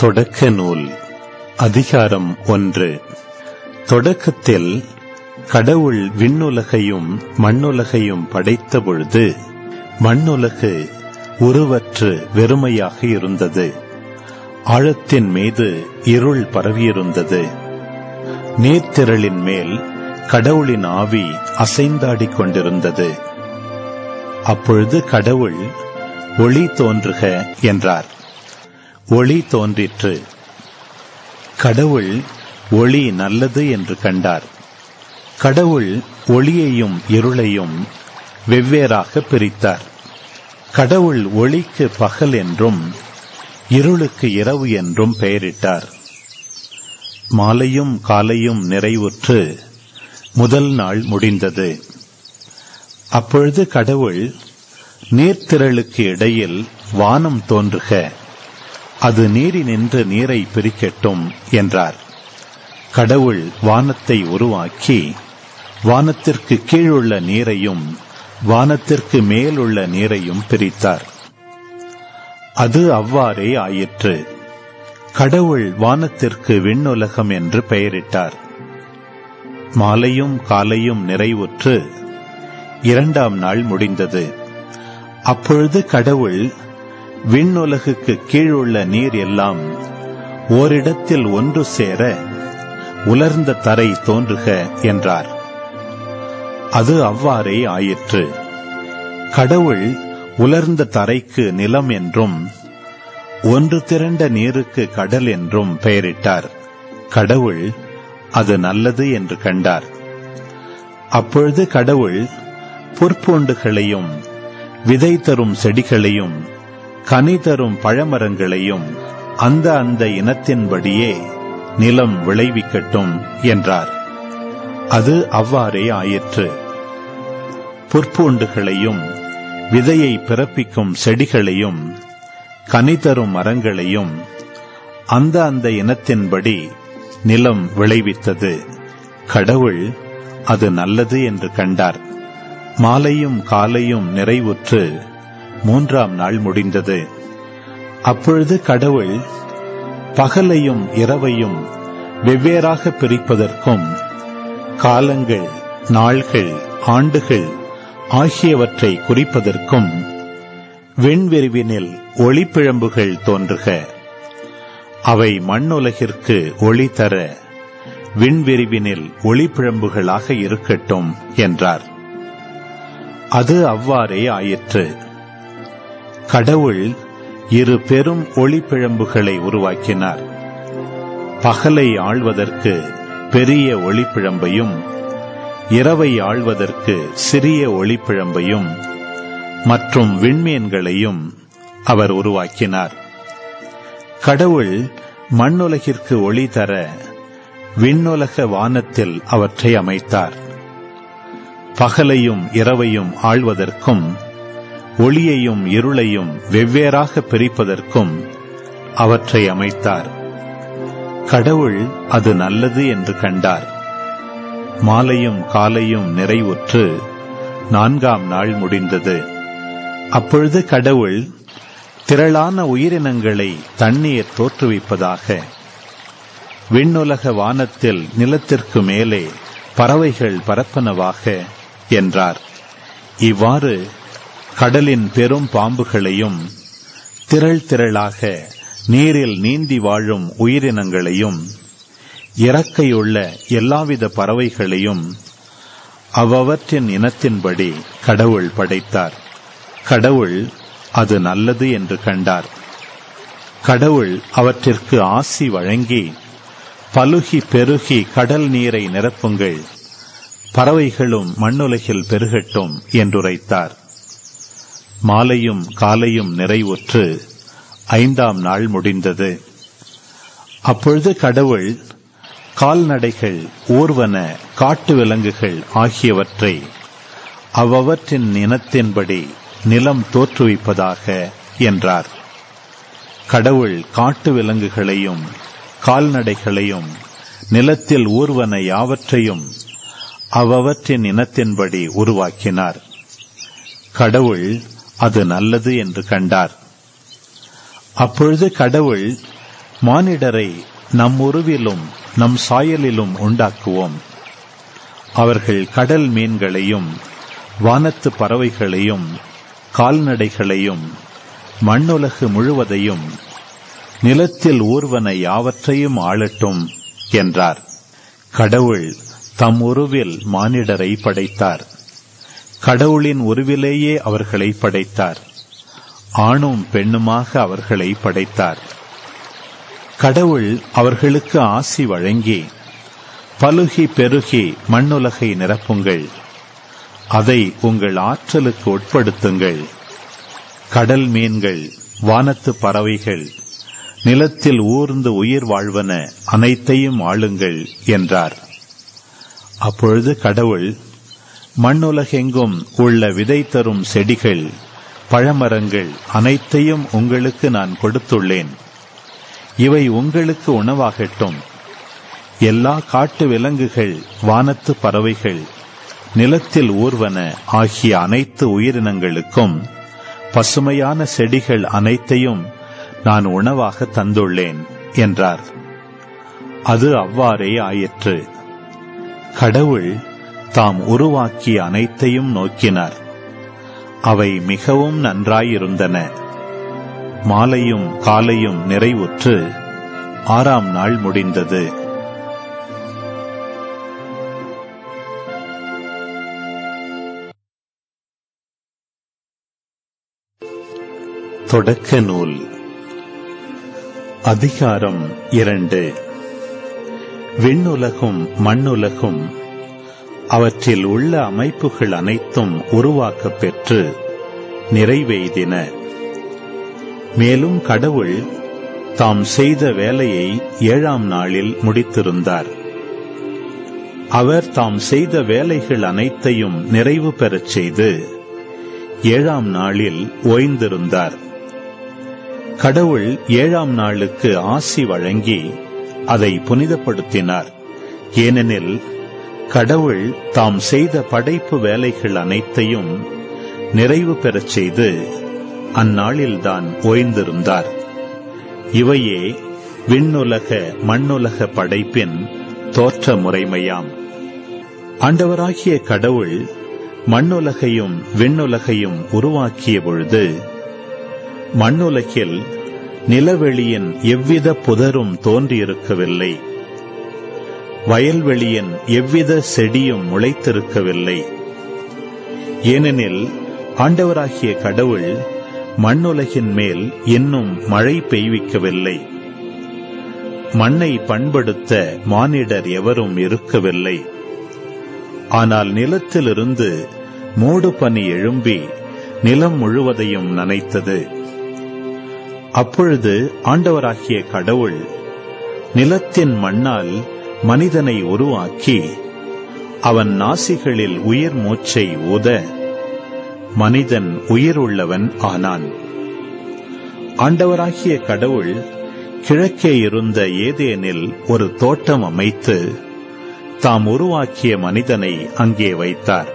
தொடக்க நூல் அதிகாரம் ஒன்று. தொடக்கத்தில் கடவுள் விண்ணுலகையும் மண்ணுலகையும் படைத்த பொழுது மண்ணுலகு உருவற்று வெறுமையாக இருந்தது. ஆழத்தின் மீது இருள் பரவியிருந்தது. நீர்த்திரளின் மேல் கடவுளின் ஆவி அசைந்தாடிக் கொண்டிருந்தது. அப்பொழுது கடவுள் ஒளி தோன்றுக என்றார். ஒளி தோன்றிற்று. கடவுள் ஒளி நல்லது என்று கண்டார். கடவுள் ஒளியையும் இருளையும் வெவ்வேறாக பிரித்தார். கடவுள் ஒளிக்கு பகல் என்றும் இருளுக்கு இரவு என்றும் பெயரிட்டார். மாலையும் காலையும் நிறைவுற்று முதல் நாள் முடிந்தது. அப்பொழுது கடவுள் நீர்த்திரளுக்கு இடையில் வானம் தோன்றுக. அது நீரினின்று நீரை பிரிக்கட்டும் என்றார். கடவுள் வானத்தை உருவாக்கி வானத்திற்கு கீழுள்ள நீரையும் வானத்திற்கு மேலுள்ள நீரையும் பிரித்தார். அது அவ்வாறே ஆயிற்று. கடவுள் வானத்திற்கு விண்ணுலகம் என்று பெயரிட்டார். மாலையும் காலையும் நிறைவுற்று இரண்டாம் நாள் முடிந்தது. அப்பொழுது கடவுள் விண்ணுலகுக்கு கீழுள்ள நீர் எல்லாம் ஓரிடத்தில் ஒன்று சேர உலர்ந்த தரை தோன்றுக என்றார். அது அவ்வாறே ஆயிற்று. கடவுள் உலர்ந்த தரைக்கு நிலம் என்றும் ஒன்று திரண்ட நீருக்கு கடல் என்றும் பெயரிட்டார். கடவுள் அது நல்லது என்று கண்டார். அப்பொழுது கடவுள் புற்பூண்டுகளையும் விதை தரும் செடிகளையும் கனி தரும் பழமரங்களையும் அந்த அந்த இனத்தின்படியே நிலம் விளைவிக்கட்டும் என்றார். அது அவ்வாறே ஆயிற்று. புற்பூண்டுகளையும் விதையை பிறப்பிக்கும் செடிகளையும் கனி தரும் மரங்களையும் அந்த அந்த இனத்தின்படி நிலம் விளைவித்தது. கடவுள் அது நல்லது என்று கண்டார். மாலையும் காலையும் நிறைவுற்று மூன்றாம் நாள் முடிந்தது. அப்பொழுது கடவுள் பகலையும் இரவையும் வெவ்வேறாக பிரிப்பதற்கும் காலங்கள் நாள்கள் ஆண்டுகள் ஆகியவற்றை குறிப்பதற்கும் விண்விரிவினில் ஒளிப்பிழம்புகள் தோன்றுக. அவை மண்ணுலகிற்கு ஒளி தர விண்விரிவினில் ஒளிப்பிழம்புகளாக இருக்கட்டும் என்றார். அது அவ்வாறே ஆயிற்று. கடவுள் இரு பெரும் ஒளிப்பிழம்புகளை உருவாக்கினார். பகலை ஆள்வதற்கு பெரிய ஒளிப்பிழம்பையும் இரவை ஆள்வதற்கு சிறிய ஒளிப்பிழம்பையும் மற்றும் விண்மீன்களையும் அவர் உருவாக்கினார். கடவுள் மண்ணுலகிற்கு ஒளி தர விண்ணுலக வானத்தில் அவற்றை அமைத்தார். பகலையும் இரவையும் ஆள்வதற்கும் ஒளியையும் இருளையும் வெவ்வேறாக பிரிப்பதற்கும் அவற்றை அமைத்தார். கடவுள் அது நல்லது என்று கண்டார். மாலையும் காலையும் நிறைவுற்று நான்காம் நாள் முடிந்தது. அப்பொழுது கடவுள் திரளான உயிரினங்களை தண்ணீர் தோற்றுவிப்பதாக விண்ணுலக வானத்தில் நிலத்திற்கு மேலே பறவைகள் பரப்பனவாக என்றார். இவ்வாறு கடலின் பெரும் பாம்புகளையும் திரள் திரளாக நீரில் நீந்தி வாழும் உயிரினங்களையும் இறக்கையுள்ள எல்லாவித பறவைகளையும் அவ்வவற்றின் இனத்தின்படி கடவுள் படைத்தார். கடவுள் அது நல்லது என்று கண்டார். கடவுள் அவற்றிற்கு ஆசி வழங்கி பலுகி பெருகி கடல் நீரை நிரப்புங்கள். பறவைகளும் மண்ணுலகில் பெருகட்டும் என்றுரைத்தார். மாலையும் காலையும் நிறைவுற்று ஐந்தாம் நாள் முடிந்தது. அப்பொழுது கடவுள் கால்நடைகள் ஊர்வன காட்டு விலங்குகள் ஆகியவற்றை அவ்வவற்றின் இனத்தின்படி நிலம் தோற்றுவிப்பதாக என்றார். கடவுள் காட்டு விலங்குகளையும் கால்நடைகளையும் நிலத்தில் ஊர்வன யாவற்றையும் அவ்வவற்றின் இனத்தின்படி உருவாக்கினார். கடவுள் அது நல்லது என்று கண்டார். அப்பொழுது கடவுள் மானிடரை நம் உருவிலும் நம் சாயலிலும் உண்டாக்குவோம். அவர்கள் கடல் மீன்களையும் வானத்து பறவைகளையும் கால்நடைகளையும் மண்ணுலகு முழுவதையும் நிலத்தில் ஊர்வன யாவற்றையும் ஆளட்டும் என்றார். கடவுள் தம் உருவில் மானிடரை படைத்தார். கடவுளின் உருவிலேயே அவர்களை படைத்தார். ஆணும் பெண்ணுமாக அவர்களை படைத்தார். கடவுள் அவர்களுக்கு ஆசி வழங்கி பலுகி பெருகி மண்ணுலகை நிரப்புங்கள். அதை உங்கள் ஆற்றலுக்கு உட்படுத்துங்கள். கடல் மீன்கள் வானத்து பறவைகள் நிலத்தில் ஊர்ந்து உயிர் வாழ்வன அனைத்தையும் ஆளுங்கள் என்றார். அப்பொழுது கடவுள் மண்ணுலகெங்கும் உள்ள விதை தரும் செடிகள் பழமரங்கள் அனைத்தையும் உங்களுக்கு நான் கொடுத்துள்ளேன். இவை உங்களுக்கு உணவாகட்டும். எல்லா காட்டு விலங்குகள் வானத்து பறவைகள் நிலத்தில் ஊர்வன ஆகிய அனைத்து உயிரினங்களுக்கும் பசுமையான செடிகள் அனைத்தையும் நான் உணவாக தந்துள்ளேன் என்றார். அது அவ்வாறே ஆயிற்று. கடவுள் தாம் உருவாக்கிய அனைத்தையும் நோக்கினார். அவை மிகவும் நன்றாயிருந்தன. மாலையும் காலையும் நிறைவுற்று ஆறாம் நாள் முடிந்தது. தொடக்க நூல். அதிகாரம் இரண்டு. விண்ணுலகும் மண்ணுலகும் அவற்றில் உள்ள அமைப்புகள் அனைத்தும் உருவாக்கப் பெற்று நிறைவெய்தின மேலும் கடவுள் தாம் செய்த வேலையை ஏழாம் நாளில் முடித்திருந்தார். அவர் தாம் செய்த வேலைகள் அனைத்தையும் நிறைவு பெறச் செய்து ஏழாம் நாளில் ஓய்ந்திருந்தார். கடவுள் ஏழாம் நாளுக்கு ஆசி வழங்கி அதை புனிதப்படுத்தினார். ஏனெனில் கடவுள் தாம் செய்த படைப்பு வேலைகள் அனைத்தையும் நிறைவு பெறச் செய்து அந்நாளில்தான் ஓய்ந்திருந்தார். இவையே விண்ணுலக மண்ணுலக படைப்பின் தோற்ற முறைமையாம் ஆண்டவராகிய கடவுள் மண்ணுலகையும் விண்ணுலகையும் உருவாக்கிய பொழுது மண்ணுலகில் நிலவெளியின் எவ்வித புதரும் தோன்றியிருக்கவில்லை. வயல்வெளியின் எவ்வித செடியும் முளைத்திருக்கவில்லை. ஏனெனில் ஆண்டவராகிய கடவுள் மண்ணுலகின் மேல் இன்னும் மழை பெய்விக்கவில்லை. மண்ணை பண்படுத்த மானிடர் எவரும் இருக்கவில்லை. ஆனால் நிலத்திலிருந்து மூடு பனி எழும்பி நிலம் முழுவதையும் நனைத்தது. அப்பொழுது ஆண்டவராகிய கடவுள் நிலத்தின் மண்ணால் மனிதனை உருவாக்கி அவன் நாசிகளில் உயிர் மூச்சை ஊத மனிதன் உயிருள்ளவன் ஆனான். ஆண்டவராகிய கடவுள் கிழக்கே இருந்த ஏதேனில் ஒரு தோட்டம் அமைத்து தாம் உருவாக்கிய மனிதனை அங்கே வைத்தார்.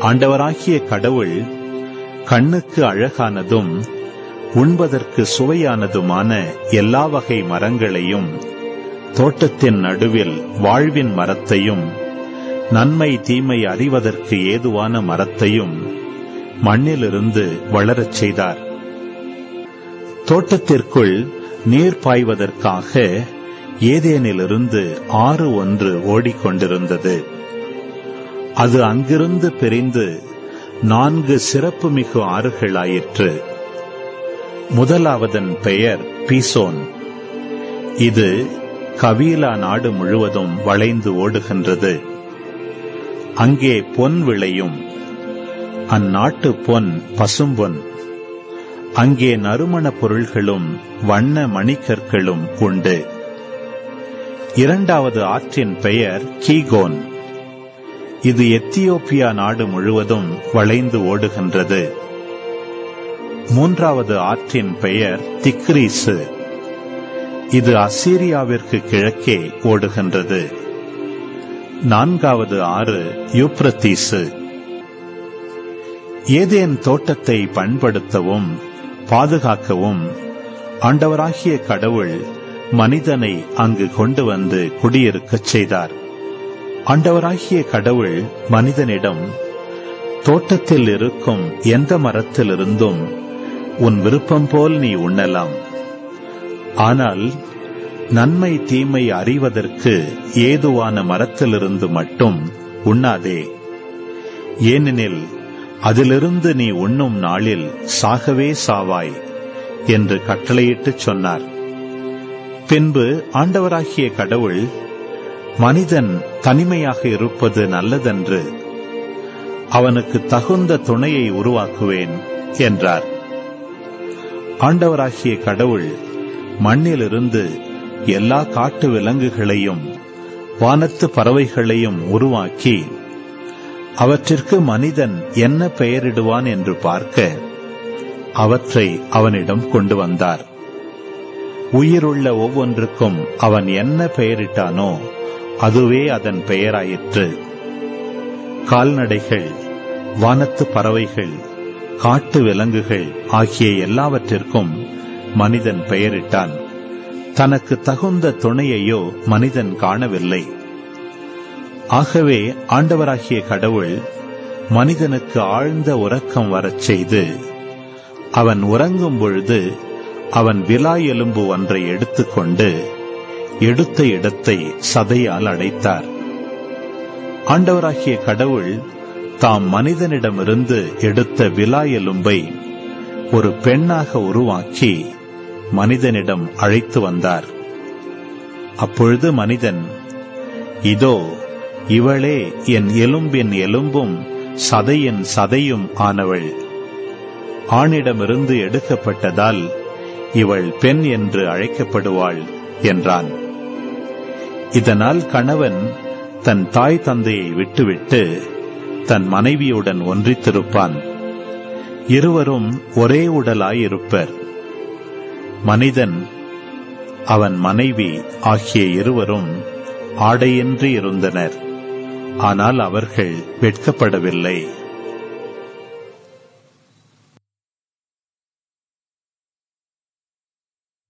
ஆண்டவராகிய கடவுள் கண்ணுக்கு அழகானதும் உண்பதற்கு சுவையானதுமான எல்லா வகை மரங்களையும் தோட்டத்தின் நடுவில் வாழ்வின் மரத்தையும் நன்மை தீமை அறிவதற்கு ஏதுவான மரத்தையும் மண்ணிலிருந்து வளரச் செய்தார். தோட்டத்திற்குள் நீர் பாய்வதற்காக ஏதேனிலிருந்து ஆறு ஒன்று ஓடிக்கொண்டிருந்தது. அது அங்கிருந்து பிரிந்து நான்கு சிறப்புமிகு ஆறுகளாயிற்று. முதலாவதன் பெயர் பீசோன். இது கவீலா நாடு முழுவதும் வளைந்து ஓடுகின்றது. அங்கே பொன் விளையும். அந்நாட்டு பொன் பசும்பொன். அங்கே நறுமணப் பொருள்களும் வண்ண மணிக்கற்களும் உண்டு. இரண்டாவது ஆற்றின் பெயர் கீகோன். இது எத்தியோப்பியா நாடு முழுவதும் வளைந்து ஓடுகின்றது. மூன்றாவது ஆற்றின் பெயர் திக்ரீசு. இது அசீரியாவிற்கு கிழக்கே ஓடுகின்றது. நான்காவது ஆறு யூப்ரத்தீசு. ஏதேன் தோட்டத்தை பண்படுத்தவும் பாதுகாக்கவும் ஆண்டவராகிய கடவுள் மனிதனை அங்கு கொண்டு வந்து குடியிருக்கச் செய்தார். ஆண்டவராகிய கடவுள் மனிதனிடம் தோட்டத்தில் இருக்கும் எந்த மரத்திலிருந்தும் உன் விருப்பம் போல் நீ உண்ணலாம். ஆனால் நன்மை தீமை அறிவதற்கு ஏதுவான மரத்திலிருந்து மட்டும் உண்ணாதே. ஏனெனில் அதிலிருந்து நீ உண்ணும் நாளில் சாகவே சாவாய் என்று கட்டளையிட்டுச் சொன்னார். பின்பு ஆண்டவராகிய கடவுள் மனிதன் தனிமையாக இருப்பது நல்லதென்று அவனுக்கு தகுந்த துணையை உருவாக்குவேன் என்றார். ஆண்டவராகிய கடவுள் மண்ணிலிருந்து எல்லா காட்டு விலங்குகளையும் வானத்து பறவைகளையும் உருவாக்கி அவற்றிற்கு மனிதன் என்ன பெயரிடுவான் என்று பார்க்க அவற்றை அவனிடம் கொண்டு வந்தார். உயிருள்ள ஒவ்வொன்றுக்கும் அவன் என்ன பெயரிட்டானோ அதுவே அதன் பெயராயிற்று. கால்நடைகள் வானத்து பறவைகள் காட்டு விலங்குகள் ஆகிய எல்லாவற்றிற்கும் மனிதன் பெயரிட்டான். தனக்கு தகுந்த துணையையோ மனிதன் காணவில்லை. ஆகவே ஆண்டவராகிய கடவுள் மனிதனுக்கு ஆழ்ந்த உறக்கம் வரச் செய்து அவன் உறங்கும் பொழுது அவன் விலா எலும்பு ஒன்றை எடுத்துக்கொண்டு எடுத்த இடத்தை சதையால் அடைத்தார். ஆண்டவராகிய கடவுள் தாம் மனிதனிடமிருந்து எடுத்த விலா எலும்பை ஒரு பெண்ணாக உருவாக்கி மனிதனிடம் அழைத்து வந்தார். அப்பொழுது மனிதன் இதோ இவளே என் எலும்பின் எலும்பும் சதையின் சதையும் ஆனவள். ஆணிடமிருந்து எடுக்கப்பட்டதால் இவள் பெண் என்று அழைக்கப்படுவாள் என்றான். இதனால் கணவன் தன் தாய் தந்தையை விட்டுவிட்டு தன் மனைவியுடன் ஒன்றித்திருப்பான். இருவரும் ஒரே உடலாயிருப்பர். மனிதன் அவன் மனைவி ஆகிய இருவரும் ஆடையின்றி இருந்தனர். ஆனால் அவர்கள் வெட்கப்படவில்லை.